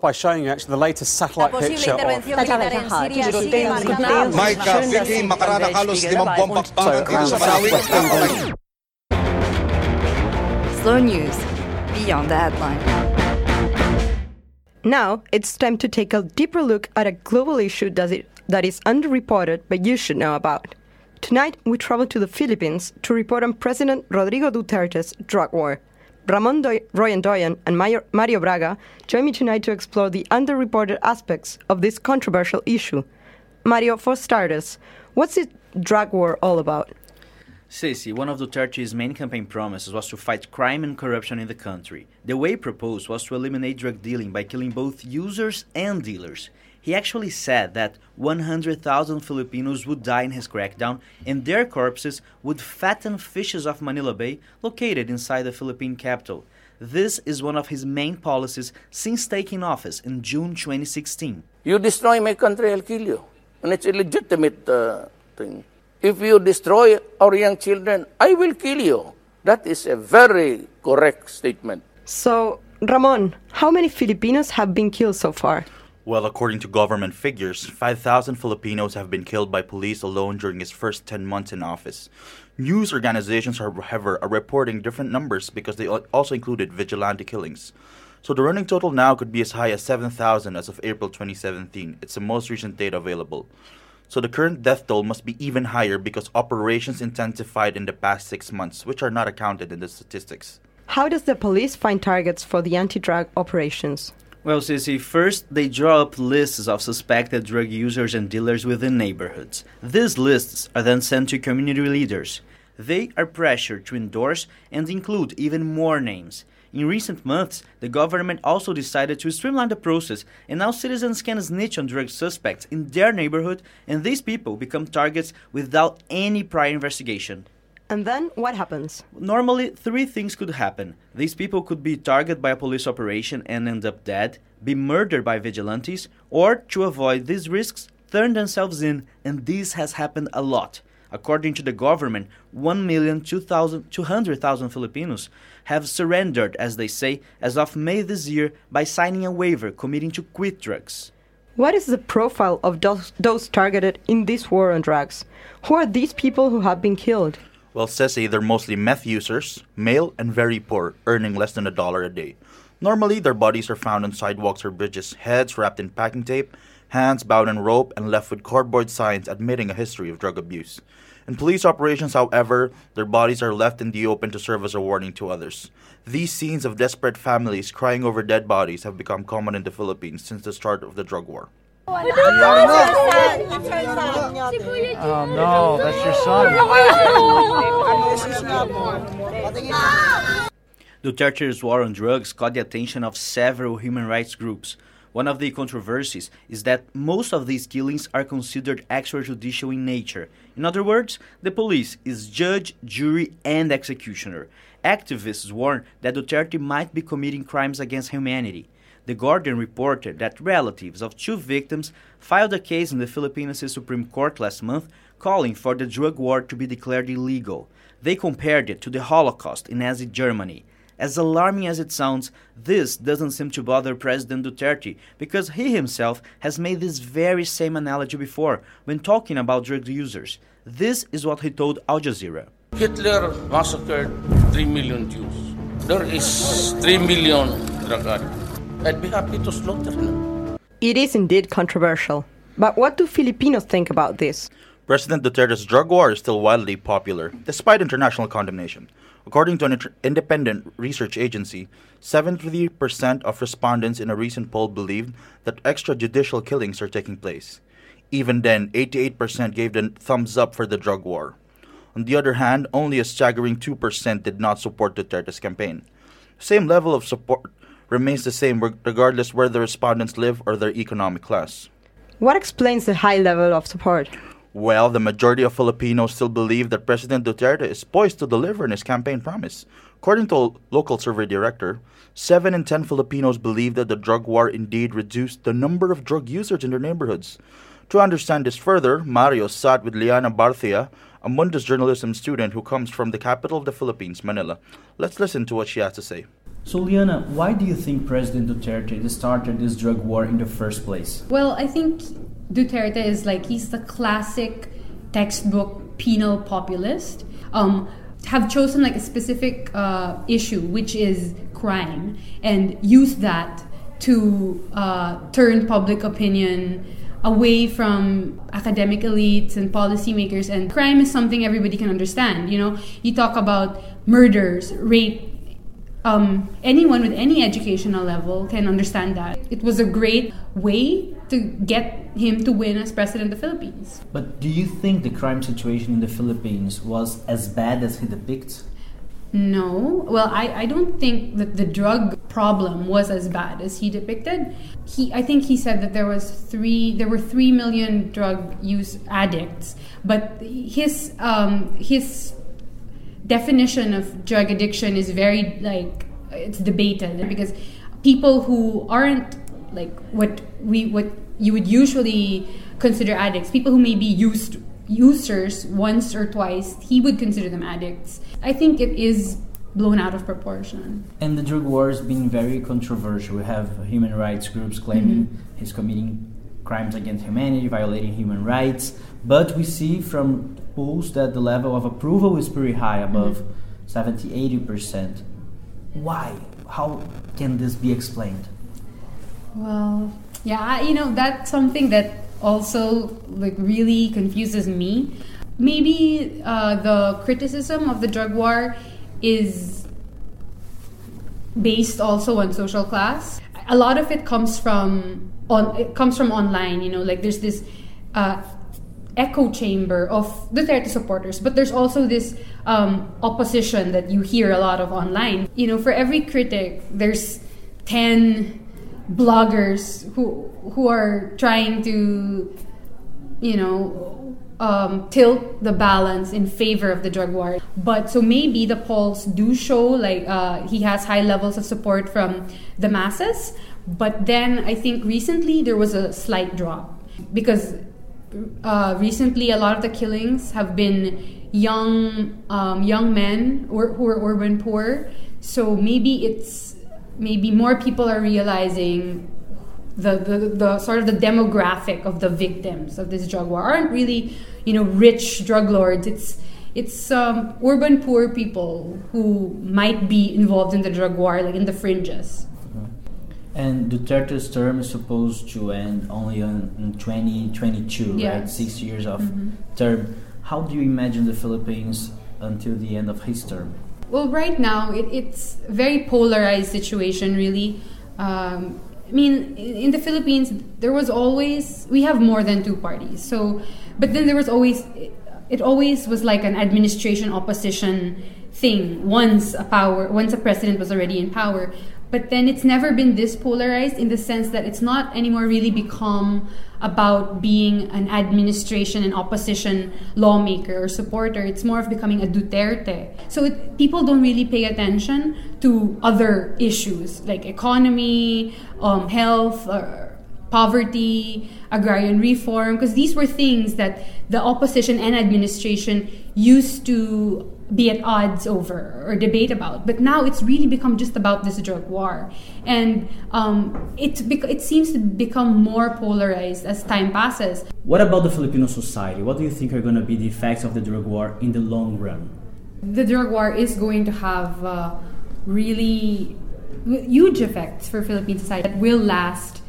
by showing you actually the latest satellite picture of intervención militar en Siria sigue marcada. Micah, Vicky, makarang halos limampung bakbakan dito sa Malawi. Slow News, beyond the headline. Now, it's time to take a deeper look at a global issue that is, that is underreported but you should know about. Tonight, we travel to the Philippines to report on President Rodrigo Duterte's drug war. Ramon Doy- Royan Doyan and Mario, Braga join me tonight to explore the underreported aspects of this controversial issue. Mario, for starters, what's the drug war all about? Ceci, one of Duterte's main campaign promises was to fight crime and corruption in the country. The way proposed was to eliminate drug dealing by killing both users and dealers. He actually said that 100,000 Filipinos would die in his crackdown, and their corpses would fatten fishes of Manila Bay, located inside the Philippine capital. This is one of his main policies since taking office in June 2016. You destroy my country, I'll kill you. And it's a legitimate uh, thing. If you destroy our young children, I will kill you. That is a very correct statement. So, Ramon, how many Filipinos have been killed so far? Well, according to government figures, 5,000 Filipinos have been killed by police alone during his first 10 months in office. News organizations, however, are reporting different numbers because they also included vigilante killings. So the running total now could be as high as 7,000 as of April 2017. It's the most recent data available. So the current death toll must be even higher because operations intensified in the past six months, which are not accounted in the statistics. How does the police find targets for the anti drug operations? Well, Ceci, first they draw up lists of suspected drug users and dealers within neighborhoods. These lists are then sent to community leaders. They are pressured to endorse and include even more names. In recent months, the government also decided to streamline the process, and now citizens can snitch on drug suspects in their neighborhood, and these people become targets without any prior investigation. And then what happens? Normally, three things could happen. These people could be targeted by a police operation and end up dead, be murdered by vigilantes, or to avoid these risks, turn themselves in, and this has happened a lot. According to the government, 1,200,000 Filipinos have surrendered, as they say, as of May this year by signing a waiver committing to quit drugs. What is the profile of those, those targeted in this war on drugs? Who are these people who have been killed? Well, Ceci, they're mostly meth users, male and very poor, earning less than a dollar a day. Normally, their bodies are found on sidewalks or bridges, heads wrapped in packing tape, hands bound in rope, and left with cardboard signs admitting a history of drug abuse. In police operations, however, their bodies are left in the open to serve as a warning to others. These scenes of desperate families crying over dead bodies have become common in the Philippines since the start of the drug war. Oh no, that's your son. Duterte's war on drugs caught the attention of several human rights groups. One of the controversies is that most of these killings are considered extrajudicial in nature. In other words, the police is judge, jury, and executioner. Activists warn that Duterte might be committing crimes against humanity. The Guardian reported that relatives of two victims filed a case in the Philippines Supreme Court last month calling for the drug war to be declared illegal. They compared it to the Holocaust in Nazi Germany. As alarming as it sounds, this doesn't seem to bother President Duterte because he himself has made this very same analogy before when talking about drug users. This is what he told Al Jazeera. Hitler massacred 3 million Jews. There is 3 million drug addicts. I'd be happy to slaughter them. It is indeed controversial. But what do Filipinos think about this? President Duterte's drug war is still wildly popular, despite international condemnation. According to an inter- independent research agency, 73% of respondents in a recent poll believed that extrajudicial killings are taking place. Even then, 88% gave the thumbs up for the drug war. On the other hand, only a staggering 2% did not support Duterte's campaign. The same level of support remains the same regardless where the respondents live or their economic class. What explains the high level of support? Well, the majority of Filipinos still believe that President Duterte is poised to deliver on his campaign promise. According to a local survey director, 7 in 10 Filipinos believe that the drug war indeed reduced the number of drug users in their neighborhoods. To understand this further, Mario sat with Liana Barcia, a Mundus journalism student who comes from the capital of the Philippines, Manila. Let's listen to what she has to say. So, Liana, why do you think President Duterte started this drug war in the first place? Well, I think Duterte is like, he's the classic textbook penal populist. Um, have chosen like a specific uh, issue, which is crime, and use that to uh, turn public opinion away from academic elites and policymakers and crime is something everybody can understand you know you talk about murders rape um, anyone with any educational level can understand that it was a great way to get him to win as president of the philippines but do you think the crime situation in the philippines was as bad as he depicts no. Well, I, I don't think that the drug problem was as bad as he depicted. He I think he said that there was three there were three million drug use addicts, but his um, his definition of drug addiction is very like it's debated because people who aren't like what we what you would usually consider addicts, people who may be used users once or twice, he would consider them addicts. I think it is blown out of proportion. And the drug war has been very controversial. We have human rights groups claiming mm-hmm. he's committing crimes against humanity, violating human rights. But we see from polls that the level of approval is pretty high, above mm-hmm. 70 80%. Why? How can this be explained? Well, yeah, you know, that's something that also like really confuses me. Maybe uh, the criticism of the drug war is based also on social class. A lot of it comes from on it comes from online. You know, like there's this uh, echo chamber of Duterte supporters, but there's also this um, opposition that you hear a lot of online. You know, for every critic, there's ten bloggers who who are trying to, you know, um, tilt the balance in favor of the drug war. But so maybe the polls do show like uh, he has high levels of support from the masses. But then I think recently there was a slight drop because uh, recently a lot of the killings have been young um, young men or, who are urban poor. So maybe it's maybe more people are realizing the, the, the sort of the demographic of the victims of this drug war aren't really you know rich drug lords it's it's um, urban poor people who might be involved in the drug war like in the fringes. And Duterte's term is supposed to end only on, in 2022 yes. right six years of mm-hmm. term how do you imagine the Philippines until the end of his term well, right now it, it's a very polarized situation, really. Um, I mean, in the Philippines, there was always we have more than two parties. So, but then there was always it always was like an administration opposition thing. Once a power, once a president was already in power, but then it's never been this polarized in the sense that it's not anymore really become about being an administration and opposition lawmaker or supporter. It's more of becoming a Duterte. So it, people don't really pay attention to other issues like economy, um, health, uh, poverty, agrarian reform, because these were things that the opposition and administration used to be at odds over or debate about. But now it's really become just about this drug war, and um, it it seems to become more polarized as time passes. What about the Filipino society? What do you think are going to be the effects of the drug war in the long run? The drug war is going to have uh, really huge effects for Philippine society that will last,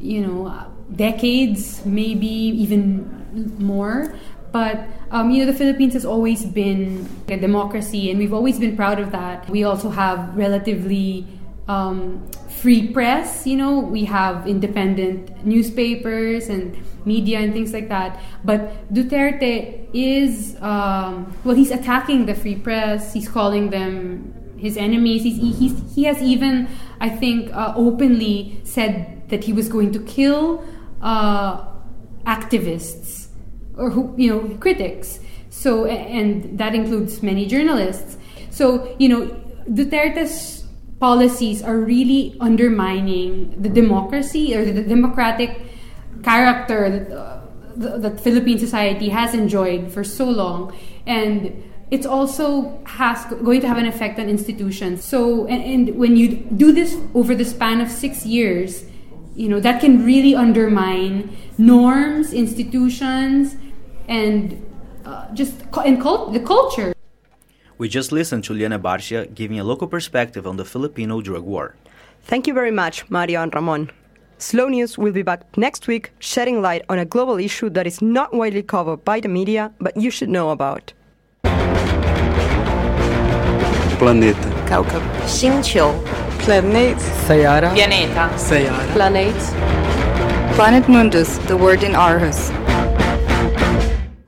you know, decades, maybe even more. But um, you know, the Philippines has always been a democracy, and we've always been proud of that. We also have relatively um, free press. You know, we have independent newspapers and media and things like that. But Duterte is um, well, he's attacking the free press. He's calling them his enemies. He's, he's he has even, I think, uh, openly said that he was going to kill uh, activists or who you know critics. So and that includes many journalists. So you know Duterte's policies are really undermining the democracy or the democratic character that uh, that Philippine society has enjoyed for so long. And it's also has going to have an effect on institutions. So, and, and when you do this over the span of six years, you know that can really undermine norms, institutions, and uh, just and cult- the culture. We just listened to Liana Barcia giving a local perspective on the Filipino drug war. Thank you very much, Mario and Ramon. Slow News will be back next week, shedding light on a global issue that is not widely covered by the media, but you should know about. Planeta. Kaukab. 星球 Planet. Sayara. Pianeta. Sayara. Planet. Planet Mundus, the word in Aarhus.